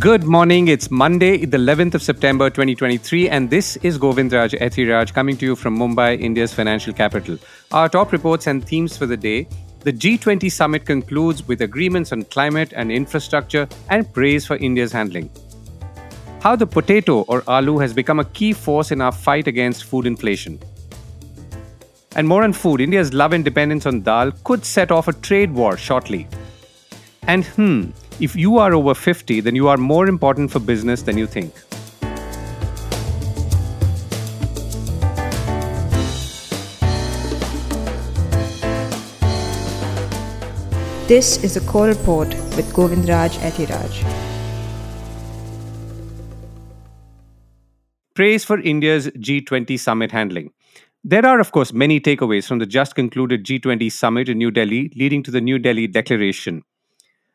Good morning. It's Monday, the 11th of September 2023, and this is Govindraj Ethiraj coming to you from Mumbai, India's financial capital. Our top reports and themes for the day. The G20 summit concludes with agreements on climate and infrastructure and praise for India's handling. How the potato or aloo has become a key force in our fight against food inflation. And more on food, India's love and dependence on dal could set off a trade war shortly. And hmm, if you are over 50, then you are more important for business than you think. This is a core report with Govindraj Ethiraj. Praise for India's G20 summit handling. There are, of course, many takeaways from the just concluded G20 summit in New Delhi, leading to the New Delhi Declaration.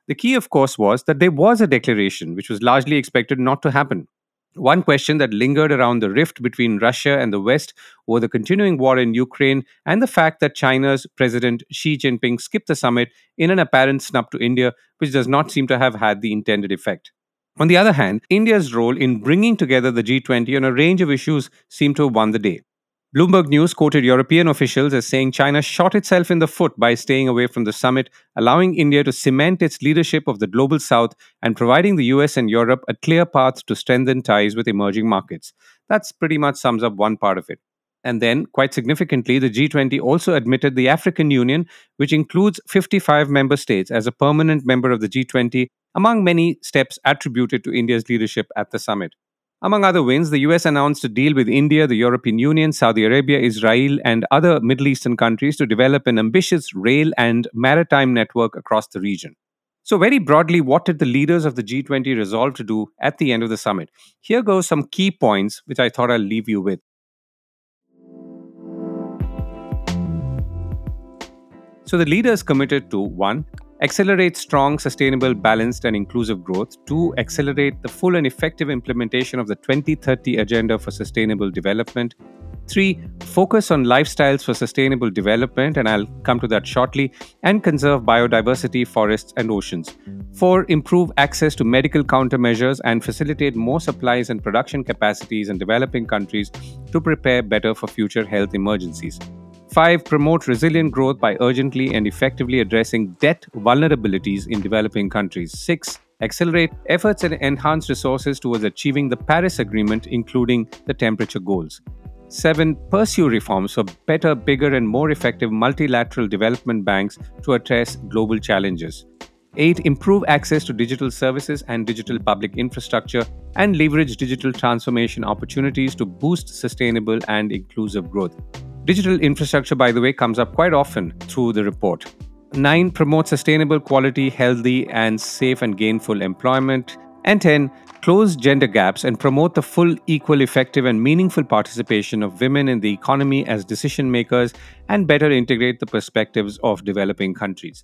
The key, of course, was that there was a declaration which was largely expected not to happen. One question that lingered around the rift between Russia and the West over the continuing war in Ukraine and the fact that China's President Xi Jinping skipped the summit in an apparent snub to India, which does not seem to have had the intended effect. On the other hand, India's role in bringing together the G20 on a range of issues seemed to have won the day. Bloomberg News quoted European officials as saying China shot itself in the foot by staying away from the summit, allowing India to cement its leadership of the global south and providing the US and Europe a clear path to strengthen ties with emerging markets. That's pretty much sums up one part of it. And then, quite significantly, the G20 also admitted the African Union, which includes 55 member states, as a permanent member of the G20, among many steps attributed to India's leadership at the summit. Among other wins, the US announced a deal with India, the European Union, Saudi Arabia, Israel, and other Middle Eastern countries to develop an ambitious rail and maritime network across the region. So, very broadly, what did the leaders of the G20 resolve to do at the end of the summit? Here go some key points which I thought I'll leave you with. So, the leaders committed to one, accelerate strong, sustainable, balanced, and inclusive growth, two, accelerate the full and effective implementation of the 2030 Agenda for Sustainable Development, three, focus on lifestyles for sustainable development, and I'll come to that shortly, and conserve biodiversity, forests, and oceans, four, improve access to medical countermeasures and facilitate more supplies and production capacities in developing countries to prepare better for future health emergencies. 5. Promote resilient growth by urgently and effectively addressing debt vulnerabilities in developing countries. 6. Accelerate efforts and enhance resources towards achieving the Paris Agreement, including the temperature goals. 7. Pursue reforms for better, bigger, and more effective multilateral development banks to address global challenges. 8. Improve access to digital services and digital public infrastructure and leverage digital transformation opportunities to boost sustainable and inclusive growth. Digital infrastructure, by the way, comes up quite often through the report. 9. Promote sustainable, quality, healthy, and safe and gainful employment. And 10. Close gender gaps and promote the full, equal, effective, and meaningful participation of women in the economy as decision makers and better integrate the perspectives of developing countries.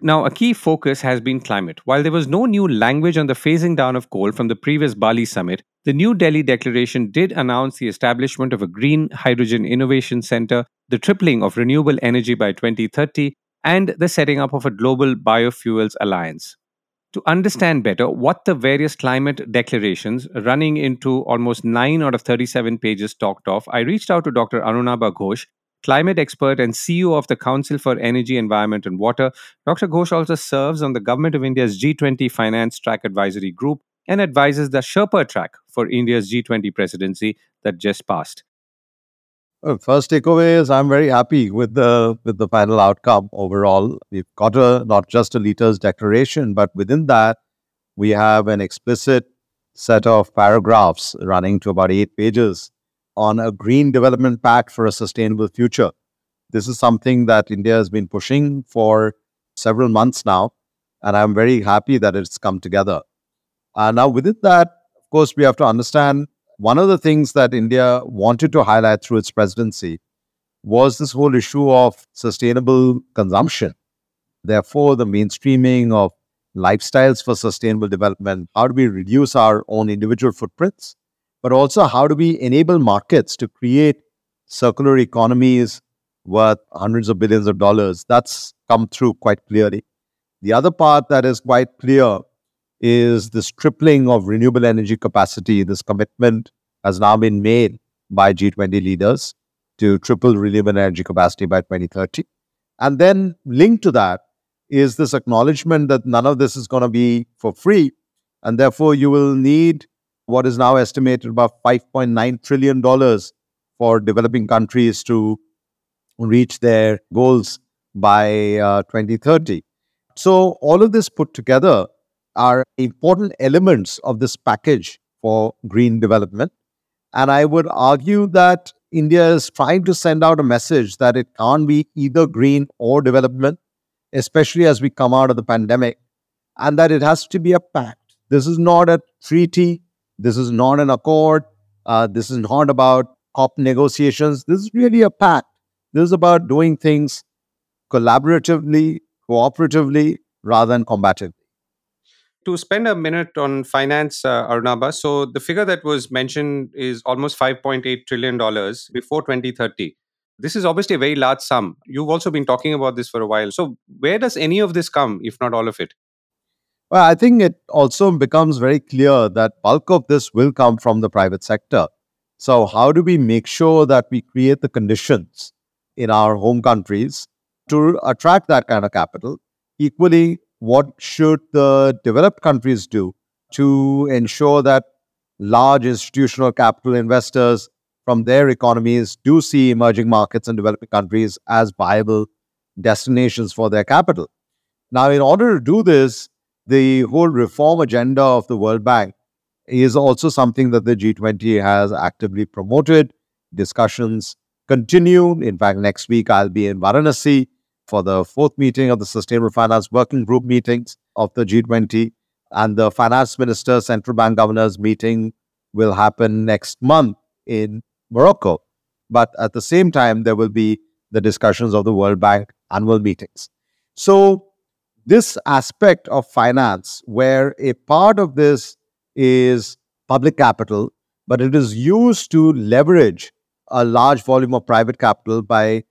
Now, a key focus has been climate. While there was no new language on the phasing down of coal from the previous Bali summit, the New Delhi Declaration did announce the establishment of a Green Hydrogen Innovation Center, the tripling of renewable energy by 2030, and the setting up of a global biofuels alliance. To understand better what the various climate declarations, running into almost 9 out of 37 pages talked of, I reached out to Dr. Arunabha Ghosh, climate expert and CEO of the Council for Energy, Environment and Water. Dr. Ghosh also serves on the Government of India's G20 Finance Track Advisory Group and advises the Sherpa track for India's G20 presidency that just passed. First takeaway is I'm very happy with the with the final outcome overall. We've got a not just a leaders declaration, but within that we have an explicit set of paragraphs running to about eight pages on a green development pact for a sustainable future. This is something that India has been pushing for several months now, and I'm very happy that it's come together. Uh, now, within that, of course, we have to understand one of the things that India wanted to highlight through its presidency was this whole issue of sustainable consumption. Therefore, the mainstreaming of lifestyles for sustainable development. How do we reduce our own individual footprints? But also how do we enable markets to create circular economies worth hundreds of billions of dollars? That's come through quite clearly. The other part that is quite clear is this tripling of renewable energy capacity. This commitment has now been made by G20 leaders to triple renewable energy capacity by 2030. And then linked to that is this acknowledgement that none of this is going to be for free. And therefore, you will need what is now estimated about $5.9 trillion for developing countries to reach their goals by uh, 2030. So, all of this put together are important elements of this package for green development. And I would argue that India is trying to send out a message that it can't be either green or development, especially as we come out of the pandemic, and that it has to be a pact. This is not a treaty. This is not an accord. Uh, this is not about COP negotiations. This is really a pact. This is about doing things collaboratively, cooperatively, rather than combatively to spend a minute on finance, uh, Arunabha. So the figure that was mentioned is almost $5.8 trillion before 2030. This is obviously a very large sum. You've also been talking about this for a while. So where does any of this come, if not all of it? Well, I think it also becomes very clear that bulk of this will come from the private sector. So how do we make sure that we create the conditions in our home countries to attract that kind of capital? Equally, what should the developed countries do to ensure that large institutional capital investors from their economies do see emerging markets and developing countries as viable destinations for their capital. Now, in order to do this, the whole reform agenda of the World Bank is also something that the G20 has actively promoted. Discussions continue. In fact, next week I'll be in Varanasi for the fourth meeting of the Sustainable Finance Working Group meetings of the G20. And the finance minister, central bank governors meeting will happen next month in Morocco. But at the same time, there will be the discussions of the World Bank annual meetings. So, this aspect of finance, where a part of this is public capital, but it is used to leverage a large volume of private capital by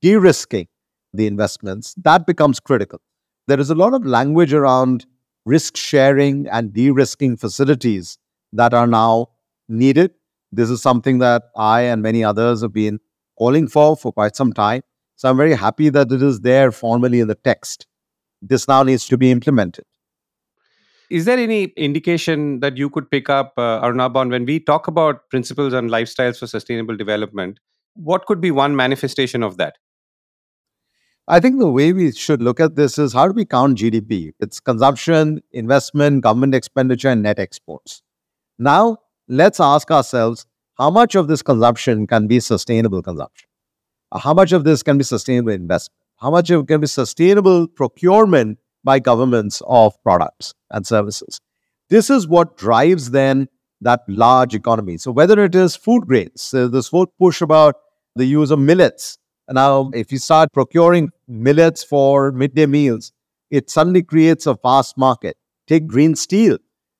de risking the investments, that becomes critical. There is a lot of language around risk sharing and de risking facilities that are now needed. This is something that I and many others have been calling for for quite some time. So I'm very happy that it is there formally in the text. This now needs to be implemented. Is there any indication that you could pick up, uh, Arunabha, when we talk about principles and lifestyles for sustainable development? What could be one manifestation of that? I think the way we should look at this is how do we count GDP? It's consumption, investment, government expenditure, and net exports. Now, let's ask ourselves how much of this consumption can be sustainable consumption? How much of this can be sustainable investment? How much it can be sustainable procurement by governments of products and services? This is what drives then that large economy. So, whether it is food grains, so this whole push about the use of millets now, if you start procuring millets for midday meals, it suddenly creates a vast market. Take green steel.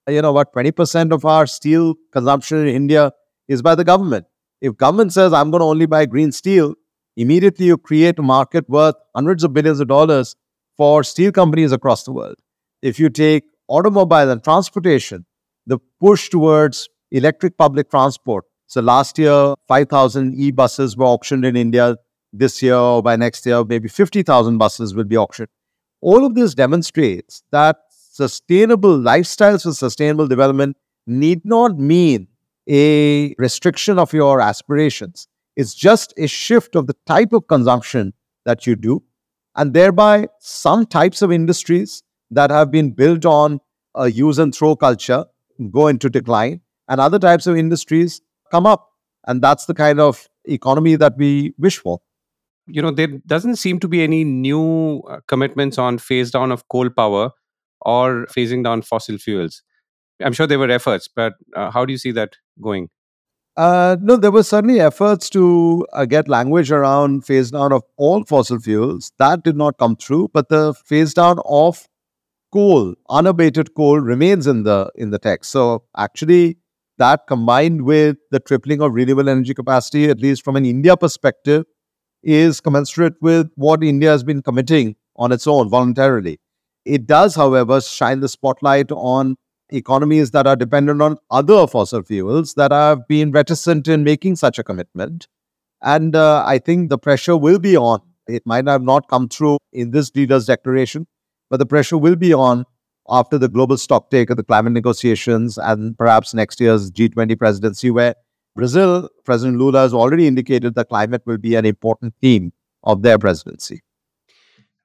You know what? 20% of our steel consumption in India is by the government. If government says, I'm going to only buy green steel, immediately you create a market worth hundreds of billions of dollars for steel companies across the world. If you take automobile and transportation, the push towards electric public transport. So last year, 5,000 e-buses were auctioned in India this year or by next year, maybe 50,000 buses will be auctioned. All of this demonstrates that sustainable lifestyles for sustainable development need not mean a restriction of your aspirations. It's just a shift of the type of consumption that you do. And thereby, some types of industries that have been built on a use and throw culture go into decline, and other types of industries come up. And that's the kind of economy that we wish for you know, there doesn't seem to be any new uh, commitments on phase down of coal power or phasing down fossil fuels. I'm sure there were efforts, but uh, how do you see that going? Uh, no, there were certainly efforts to uh, get language around phase down of all fossil fuels. That did not come through, but the phase down of coal, unabated coal, remains in the in the text. So actually, that combined with the tripling of renewable energy capacity, at least from an India perspective, is commensurate with what India has been committing on its own voluntarily. It does, however, shine the spotlight on economies that are dependent on other fossil fuels that have been reticent in making such a commitment. And uh, I think the pressure will be on. It might have not come through in this leader's declaration, but the pressure will be on after the global stock take of the climate negotiations and perhaps next year's G20 presidency, where Brazil, President Lula has already indicated that climate will be an important theme of their presidency.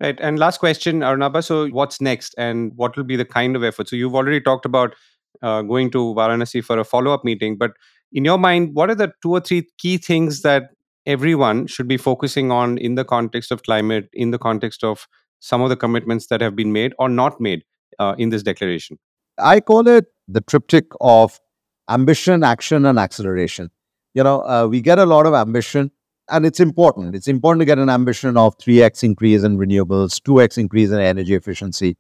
Right. And last question, Arunabha. So, what's next and what will be the kind of effort? So, you've already talked about uh, going to Varanasi for a follow up meeting, but in your mind, what are the two or three key things that everyone should be focusing on in the context of climate, in the context of some of the commitments that have been made or not made uh, in this declaration? I call it the triptych of ambition, action, and acceleration. You know, uh, we get a lot of ambition, and it's important. It's important to get an ambition of 3x increase in renewables, 2x increase in energy efficiency.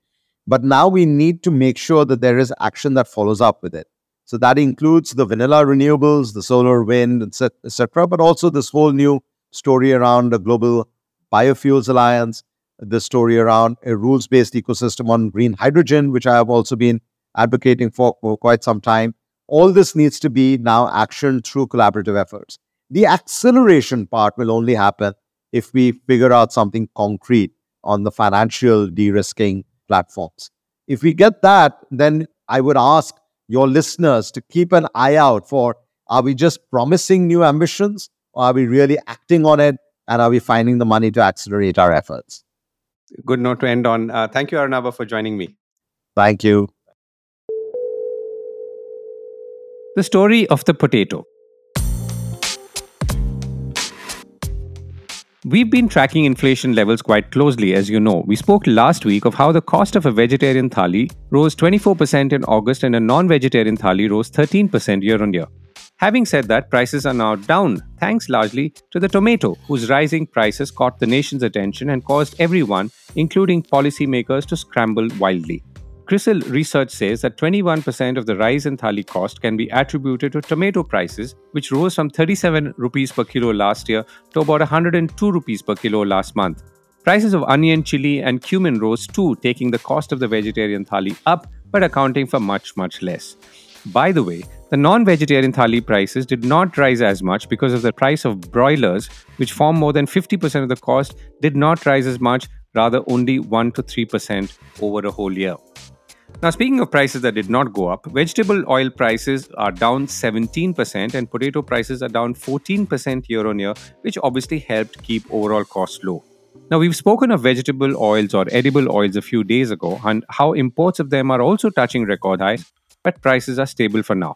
But now we need to make sure that there is action that follows up with it. So that includes the vanilla renewables, the solar, wind, etc., but also this whole new story around the global biofuels alliance, the story around a rules-based ecosystem on green hydrogen, which I have also been advocating for for quite some time. All this needs to be now action through collaborative efforts. The acceleration part will only happen if we figure out something concrete on the financial de risking platforms. If we get that, then I would ask your listeners to keep an eye out for are we just promising new ambitions or are we really acting on it and are we finding the money to accelerate our efforts? Good note to end on. Uh, thank you, Arunabha, for joining me. Thank you. The story of the potato. We've been tracking inflation levels quite closely, as you know. We spoke last week of how the cost of a vegetarian thali rose 24% in August and a non vegetarian thali rose 13% year on year. Having said that, prices are now down, thanks largely to the tomato, whose rising prices caught the nation's attention and caused everyone, including policymakers, to scramble wildly. CRISIL research says that 21% of the rise in thali cost can be attributed to tomato prices, which rose from 37 rupees per kilo last year to about 102 rupees per kilo last month. Prices of onion, chili, and cumin rose too, taking the cost of the vegetarian thali up but accounting for much, much less. By the way, the non vegetarian thali prices did not rise as much because of the price of broilers, which form more than 50% of the cost, did not rise as much, rather, only 1 to 3% over a whole year. Now, speaking of prices that did not go up, vegetable oil prices are down 17% and potato prices are down 14% year on year, which obviously helped keep overall costs low. Now, we've spoken of vegetable oils or edible oils a few days ago and how imports of them are also touching record highs, but prices are stable for now.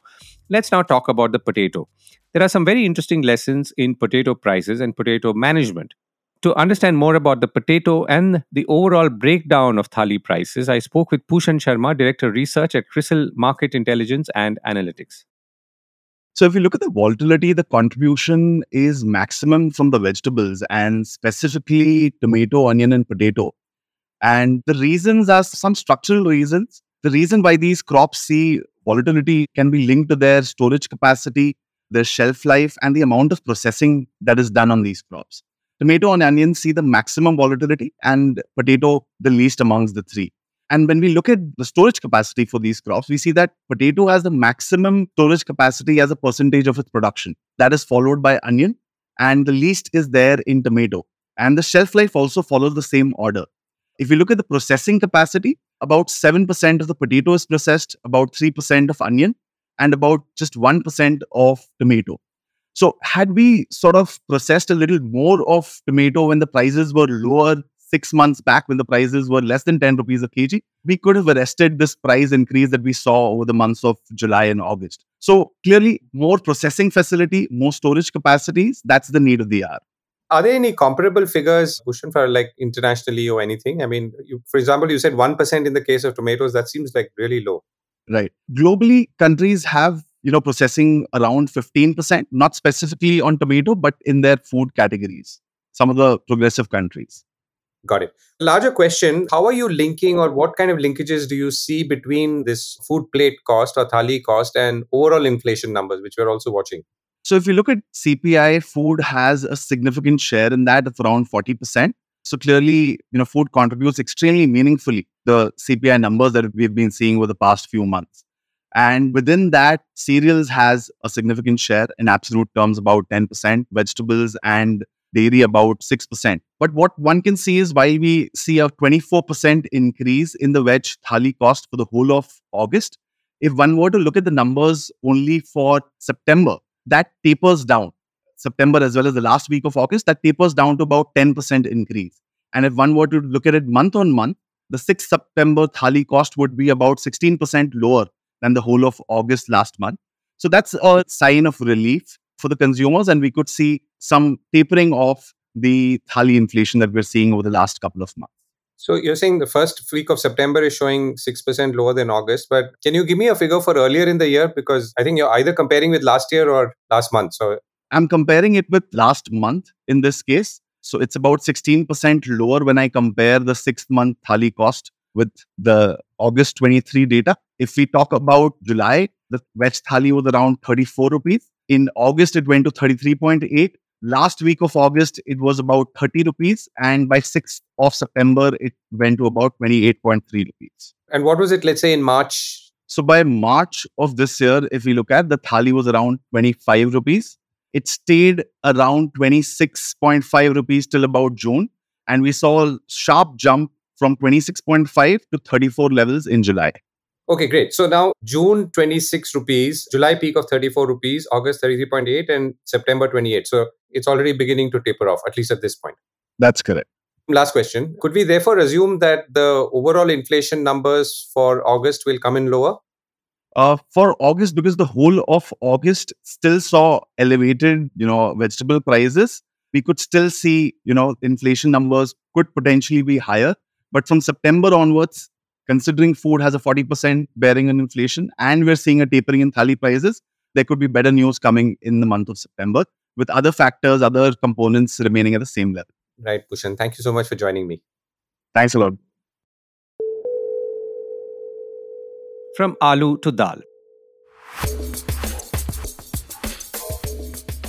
Let's now talk about the potato. There are some very interesting lessons in potato prices and potato management. To understand more about the potato and the overall breakdown of thali prices, I spoke with Pushan Sharma, Director Research at CRISIL Market Intelligence and Analytics. So, if you look at the volatility, the contribution is maximum from the vegetables and specifically tomato, onion, and potato. And the reasons are some structural reasons. The reason why these crops see volatility can be linked to their storage capacity, their shelf life, and the amount of processing that is done on these crops. Tomato and onion see the maximum volatility and potato the least amongst the three. And when we look at the storage capacity for these crops, we see that potato has the maximum storage capacity as a percentage of its production. That is followed by onion, and the least is there in tomato. And the shelf life also follows the same order. If you look at the processing capacity, about 7% of the potato is processed, about 3% of onion, and about just 1% of tomato. So, had we sort of processed a little more of tomato when the prices were lower six months back, when the prices were less than 10 rupees a kg, we could have arrested this price increase that we saw over the months of July and August. So, clearly, more processing facility, more storage capacities, that's the need of the hour. Are there any comparable figures, Pushan, for like internationally or anything? I mean, you, for example, you said 1% in the case of tomatoes. That seems like really low. Right. Globally, countries have you know, processing around 15%, not specifically on tomato, but in their food categories, some of the progressive countries. Got it. Larger question How are you linking, or what kind of linkages do you see between this food plate cost or thali cost and overall inflation numbers, which we're also watching? So, if you look at CPI, food has a significant share in that of around 40%. So, clearly, you know, food contributes extremely meaningfully the CPI numbers that we've been seeing over the past few months. And within that, cereals has a significant share in absolute terms, about 10%, vegetables and dairy about 6%. But what one can see is why we see a 24% increase in the veg thali cost for the whole of August. If one were to look at the numbers only for September, that tapers down. September as well as the last week of August, that tapers down to about 10% increase. And if one were to look at it month on month, the 6th September thali cost would be about 16% lower than the whole of August last month. So that's a sign of relief for the consumers, and we could see some tapering off the thali inflation that we're seeing over the last couple of months. So you're saying the first week of September is showing 6% lower than August, but can you give me a figure for earlier in the year? Because I think you're either comparing with last year or last month. So I'm comparing it with last month in this case. So it's about 16% lower when I compare the six month thali cost with the August 23 data. If we talk about July, the veg thali was around 34 rupees. In August, it went to 33.8. Last week of August, it was about 30 rupees. And by 6th of September, it went to about 28.3 rupees. And what was it, let's say, in March? So by March of this year, if we look at the thali was around 25 rupees it stayed around 26.5 rupees till about June. And we saw a sharp jump from 26.5 to 34 levels in July. Okay, great. So now June 26 rupees, July peak of 34 rupees, August 33.8, and September 28. So it's already beginning to taper off, at least at this point. That's correct. Last question. Could we therefore assume that the overall inflation numbers for August will come in lower? uh, for August because the whole of August still saw elevated, you know, vegetable prices. We could still see, you know, inflation numbers could potentially be higher. But from September onwards, considering food has a 40% bearing on inflation and we're seeing a tapering in thali prices, there could be better news coming in the month of September with other factors, other components remaining at the same level. Right, Pushan. Thank you so much for joining me. Thanks a lot. from Aloo to dal.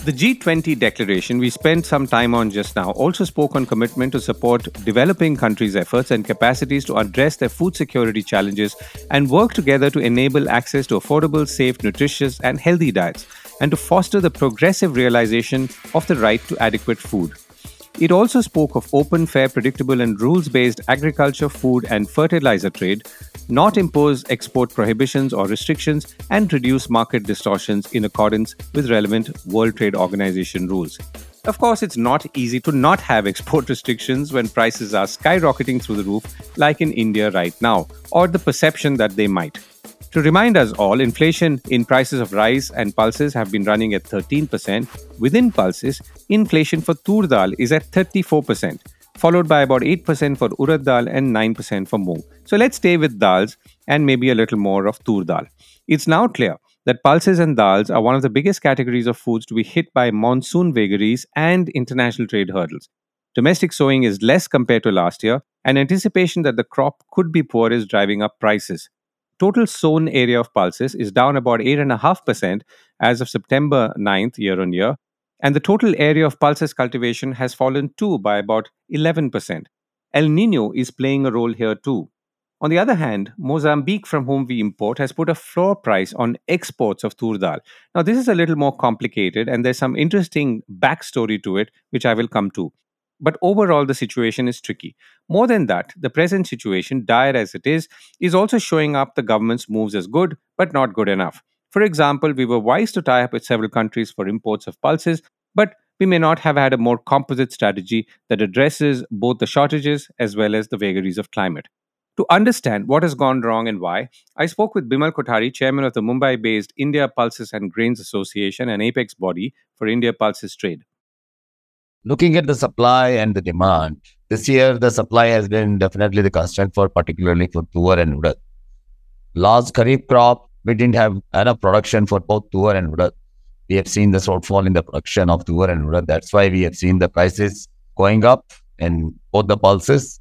The G20 declaration we spent some time on just now also spoke on commitment to support developing countries' efforts and capacities to address their food security challenges and work together to enable access to affordable, safe, nutritious, and healthy diets, and to foster the progressive realization of the right to adequate food. It also spoke of open, fair, predictable, and rules based agriculture, food, and fertilizer trade, not impose export prohibitions or restrictions, and reduce market distortions in accordance with relevant World Trade Organization rules. Of course, it's not easy to not have export restrictions when prices are skyrocketing through the roof, like in India right now, or the perception that they might. To remind us all, inflation in prices of rice and pulses have been running at 13%. Within pulses, inflation for tur dal is at 34%, followed by about 8% for urad dal and 9% for moong. So let's stay with dals and maybe a little more of tur dal. It's now clear that pulses and dals are one of the biggest categories of foods to be hit by monsoon vagaries and international trade hurdles. Domestic sowing is less compared to last year, and anticipation that the crop could be poor is driving up prices total sown area of pulses is down about 8.5% as of September 9th year on year, and the total area of pulses cultivation has fallen too by about 11%. El Nino is playing a role here too. On the other hand, Mozambique, from whom we import, has put a floor price on exports of tur dal. Now, this is a little more complicated, and there's some interesting backstory to it, which I will come to. But overall, the situation is tricky. More than that, the present situation, dire as it is, is also showing up the government's moves as good, but not good enough. For example, we were wise to tie up with several countries for imports of pulses, but we may not have had a more composite strategy that addresses both the shortages as well as the vagaries of climate. To understand what has gone wrong and why, I spoke with Bimal Kothari, chairman of the Mumbai based India Pulses and Grains Association, an apex body for India Pulses trade. Looking at the supply and the demand, this year the supply has been definitely the constraint for particularly for tur and urad. Last kharif crop, we didn't have enough production for both tur and urad. We have seen the shortfall in the production of tur and urad. That's why we have seen the prices going up in both the pulses.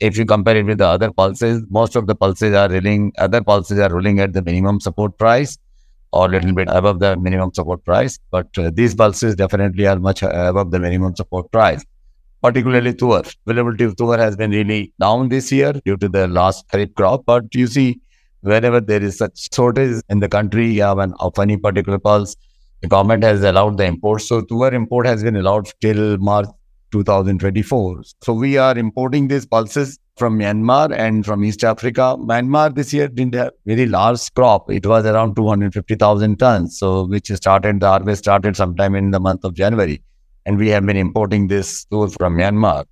If you compare it with the other pulses, most of the pulses are rolling. other pulses are rolling at the minimum support price or a little bit above the minimum support price. But uh, these pulses definitely are much above the minimum support price. particularly tuar. Availability of tuar has been really down this year due to the last kharif crop. But you see, whenever there is such shortage in the country, have an, of any particular pulse, the government has allowed the import. So tuar import has been allowed till March 2024. So we are importing these pulses from Myanmar and from East Africa. Myanmar this year didn't have very large crop. It was around 250,000 tons. So which started, the harvest started sometime in the month of January. And we have been importing this tools from Myanmar.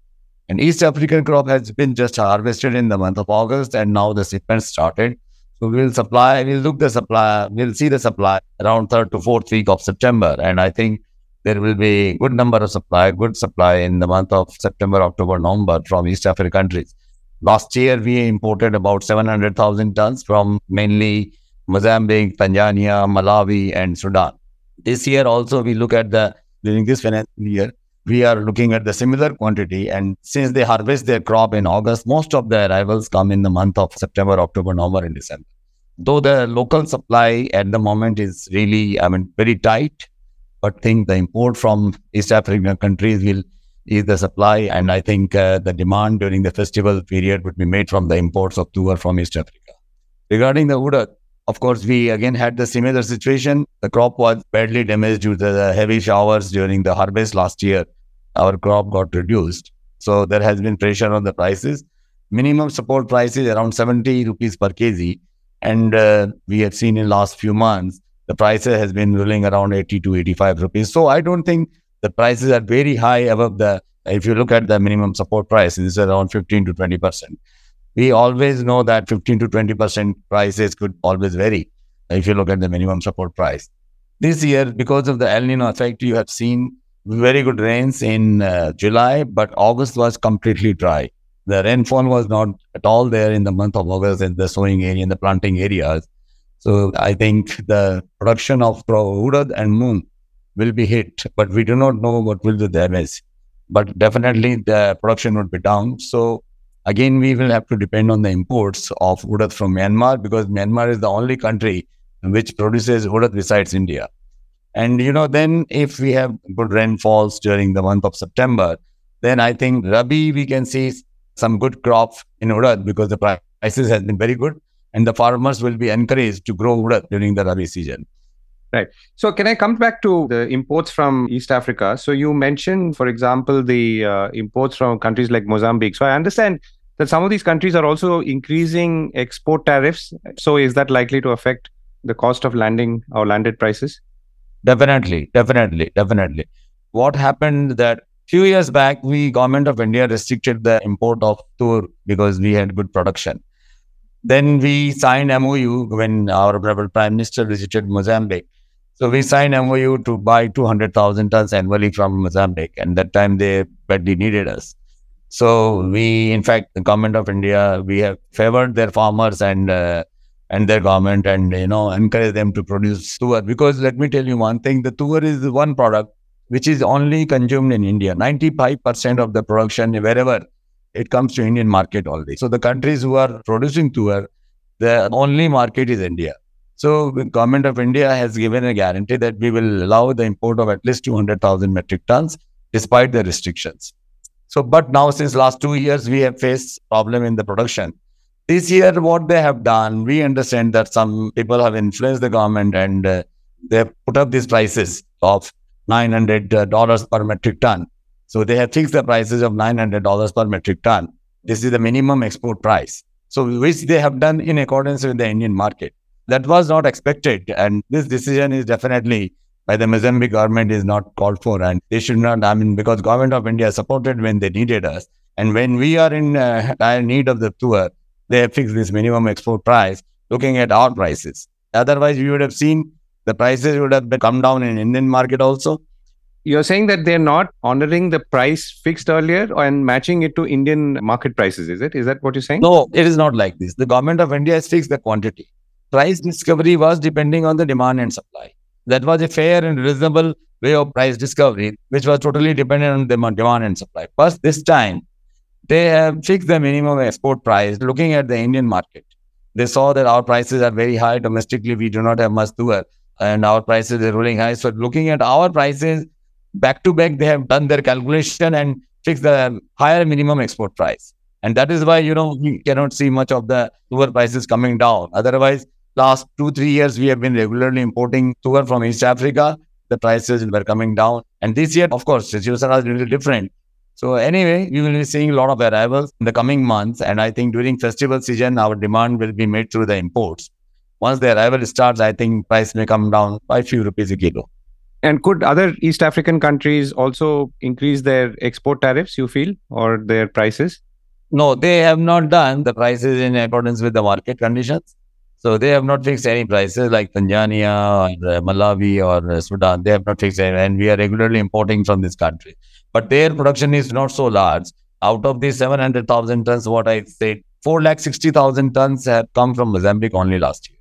And East African crop has been just harvested in the month of August and now the shipment started. So we'll supply, we'll look the supply, we'll see the supply around third to fourth week of September. And I think there will be good number of supply, good supply in the month of September, October, November from East African countries. Last year, we imported about 700,000 tons from mainly Mozambique, Tanzania, Malawi, and Sudan. This year also, we look at the, during this financial year, we are looking at the similar quantity. And since they harvest their crop in August, most of the arrivals come in the month of September, October, November, and December though the local supply at the moment is really, I mean, very tight, but think the import from East African countries will ease the supply. And I think uh, the demand during the festival period would be made from the imports of tuar from East Africa. Regarding the urad, of course, we again had the similar situation. The crop was badly damaged due to the heavy showers during the harvest last year. Our crop got reduced. So there has been pressure on the prices. Minimum support price is around 70 rupees per kg and uh, we have seen in last few months, the prices has been ruling around 80 to 85 rupees. So I don't think the prices are very high above the, if you look at the minimum support price, it's around 15 to 20%. We always know that 15 to 20% prices could always vary if you look at the minimum support price. This year, because of the El Nino effect, you have seen very good rains in uh, July, but August was completely dry. The rainfall was not at all there in the month of August in the sowing area, in the planting areas. So I think the production of urad and moong will be hit, but we do not know what will be the damage. But definitely the production would be down. So again, we will have to depend on the imports of urad from Myanmar because Myanmar is the only country which produces urad besides India. And you know, then if we have good rainfalls during the month of September, then I think Rabi we can see some good crops in urad because the prices has been very good and the farmers will be encouraged to grow during the rabi season. Right. So can i come back to the imports from east africa? So you mentioned for example the uh, imports from countries like mozambique. So i understand that some of these countries are also increasing export tariffs. So is that likely to affect the cost of landing or landed prices? Definitely definitely definitely. What happened that few years back, we government of India restricted the import of tur because we had good production. Then we signed MOU when our prime minister visited Mozambique. So we signed MOU to buy 200,000 tons annually from Mozambique, and that time they badly needed us. So we, in fact, the government of India, we have favored their farmers and uh, and their government, and you know, encourage them to produce tur. Because let me tell you one thing: the tur is one product which is only consumed in India. 95% of the production, wherever it comes to Indian market only. So the countries who are producing tuar, the only market is India. So the government of India has given a guarantee that we will allow the import of at least 200,000 metric tons despite the restrictions. So, but now since last two years, we have faced problem in the production. This year, what they have done, we understand that some people have influenced the government and uh, they have put up these prices of $900 per metric ton. So they have fixed the prices of $900 per metric ton. This is the minimum export price. So which they have done in accordance with the Indian market. That was not expected. And this decision is definitely by the Mozambique government is not called for. And they should not, I mean, because government of India supported when they needed us. And when we are in uh, need of the tur, they have fixed this minimum export price looking at our prices. Otherwise, we would have seen the prices would have come down in Indian market also. You're saying that they're not honoring the price fixed earlier and matching it to Indian market prices, is it? Is that what you're saying? No, it is not like this. The government of India has fixed the quantity. Price discovery was depending on the demand and supply. That was a fair and reasonable way of price discovery, which was totally dependent on the demand and supply. But this time, they have fixed the minimum export price looking at the Indian market. They saw that our prices are very high domestically. We do not have much tuar and our prices are rolling high. So looking at our prices back to back, they have done their calculation and fix the higher minimum export price. And that is why, you know, we cannot see much of the tuar prices coming down. Otherwise, last two, three years, we have been regularly importing tuar from East Africa. The prices were coming down. And this year, of course, situation is a little different. So anyway, we will be seeing a lot of arrivals in the coming months. And I think during festival season, our demand will be made through the imports. Once the arrival starts, I think price may come down by a few rupees a kilo. And could other East African countries also increase their export tariffs, you feel, or their prices? No, they have not done the prices in accordance with the market conditions. So they have not fixed any prices like Tanzania or uh, Malawi or uh, Sudan. They have not fixed any, and we are regularly importing from this country. But their production is not so large. Out of the 700,000 tons, what I said, 4,60,000 tons have come from Mozambique only last year.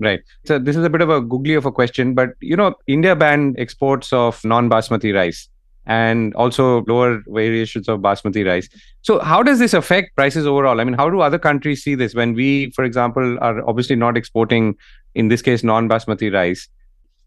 Right. So this is a bit of a googly of a question, but you know, India banned exports of non-basmati rice and also lower variations of basmati rice. So how does this affect prices overall? I mean, how do other countries see this when we, for example, are obviously not exporting, in this case, non-basmati rice?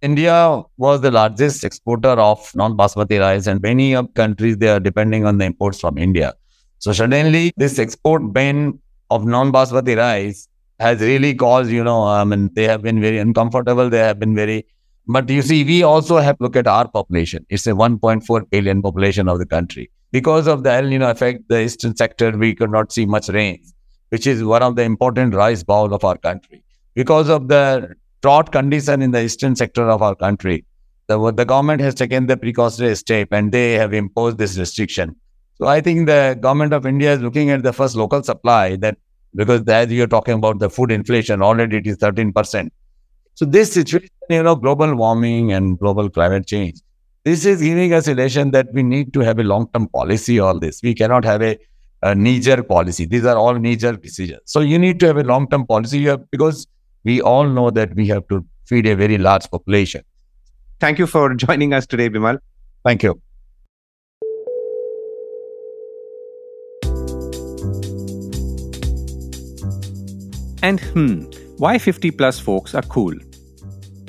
India was the largest exporter of non-basmati rice, and many of countries they are depending on the imports from India. So suddenly, this export ban of non-basmati rice has really caused, you know, I mean, they have been very uncomfortable. They have been very, but you see, we also have to look at our population. It's a 1.4 billion population of the country. Because of the El Nino effect, the eastern sector, we could not see much rain, which is one of the important rice bowl of our country. Because of the drought condition in the eastern sector of our country, the, the government has taken the precautionary step and they have imposed this restriction. So I think the government of India is looking at the first local supply that because as you're talking about the food inflation, already it is 13%. So this situation, you know, global warming and global climate change, this is giving us a lesson that we need to have a long-term policy all this. We cannot have a, a knee-jerk policy. These are all knee-jerk decisions. So you need to have a long-term policy because we all know that we have to feed a very large population. Thank you for joining us today, Bimal. Thank you. And hmm, why 50 plus folks are cool.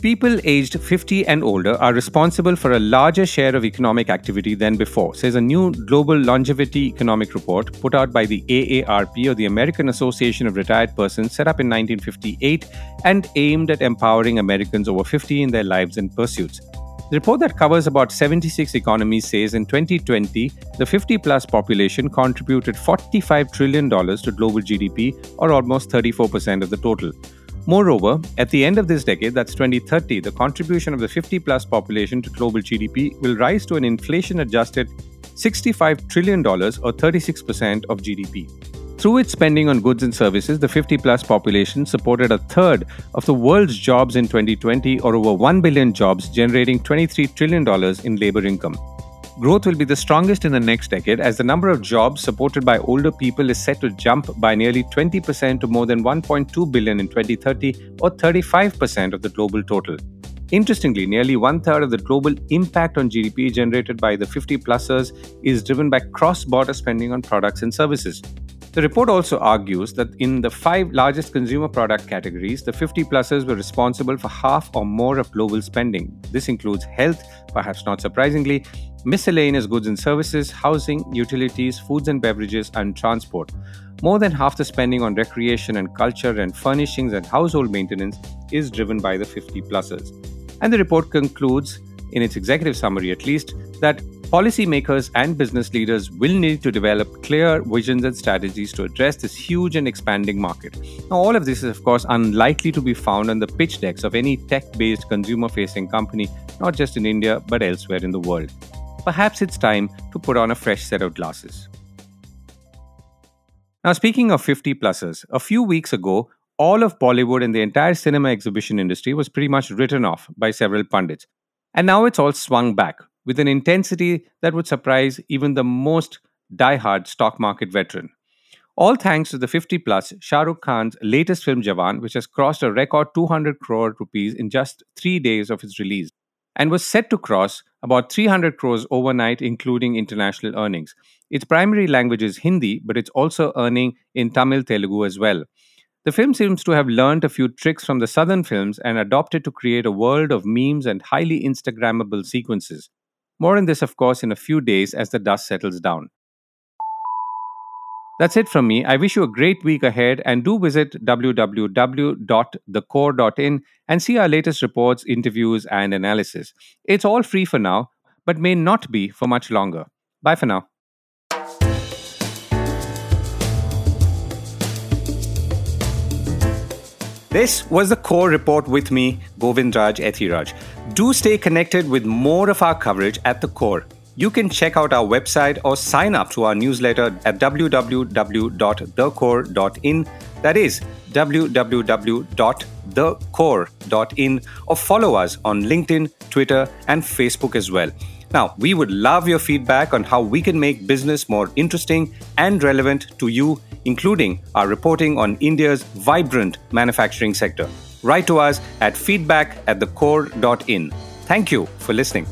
People aged 50 and older are responsible for a larger share of economic activity than before, says a new global longevity economic report put out by the AARP or the American Association of Retired Persons, set up in 1958 and aimed at empowering Americans over 50 in their lives and pursuits. The report that covers about 76 economies says in 2020, the 50 plus population contributed $45 trillion to global GDP, or almost 34% of the total. Moreover, at the end of this decade, that's 2030, the contribution of the 50 plus population to global GDP will rise to an inflation adjusted $65 trillion, or 36% of GDP. Through its spending on goods and services, the 50 plus population supported a third of the world's jobs in 2020, or over 1 billion jobs, generating $23 trillion in labor income. Growth will be the strongest in the next decade as the number of jobs supported by older people is set to jump by nearly 20% to more than 1.2 billion in 2030, or 35% of the global total. Interestingly, nearly one third of the global impact on GDP generated by the 50 plusers is driven by cross border spending on products and services. The report also argues that in the five largest consumer product categories, the 50 pluses were responsible for half or more of global spending. This includes health, perhaps not surprisingly, miscellaneous goods and services, housing, utilities, foods and beverages, and transport. More than half the spending on recreation and culture and furnishings and household maintenance is driven by the 50 pluses. And the report concludes, in its executive summary at least, that Policymakers and business leaders will need to develop clear visions and strategies to address this huge and expanding market. Now, all of this is, of course, unlikely to be found on the pitch decks of any tech based consumer facing company, not just in India, but elsewhere in the world. Perhaps it's time to put on a fresh set of glasses. Now, speaking of 50 pluses, a few weeks ago, all of Bollywood and the entire cinema exhibition industry was pretty much written off by several pundits. And now it's all swung back with an intensity that would surprise even the most die-hard stock market veteran. All thanks to the 50 plus Shah Rukh Khan's latest film Jawan, which has crossed a record 200 crore rupees in just three days of its release and was set to cross about 300 crores overnight, including international earnings. Its primary language is Hindi, but it's also earning in Tamil Telugu as well. The film seems to have learned a few tricks from the southern films and adopted to create a world of memes and highly Instagrammable sequences. More on this, of course, in a few days as the dust settles down. That's it from me. I wish you a great week ahead and do visit www.thecore.in and see our latest reports, interviews, and analysis. It's all free for now, but may not be for much longer. Bye for now. This was the core report with me, Govindraj Ethiraj. Do stay connected with more of our coverage at the core. You can check out our website or sign up to our newsletter at www.thecore.in. That is www.thecore.in or follow us on LinkedIn, Twitter, and Facebook as well. Now, we would love your feedback on how we can make business more interesting and relevant to you, including our reporting on India's vibrant manufacturing sector. Write to us at feedback at thecore.in. Thank you for listening.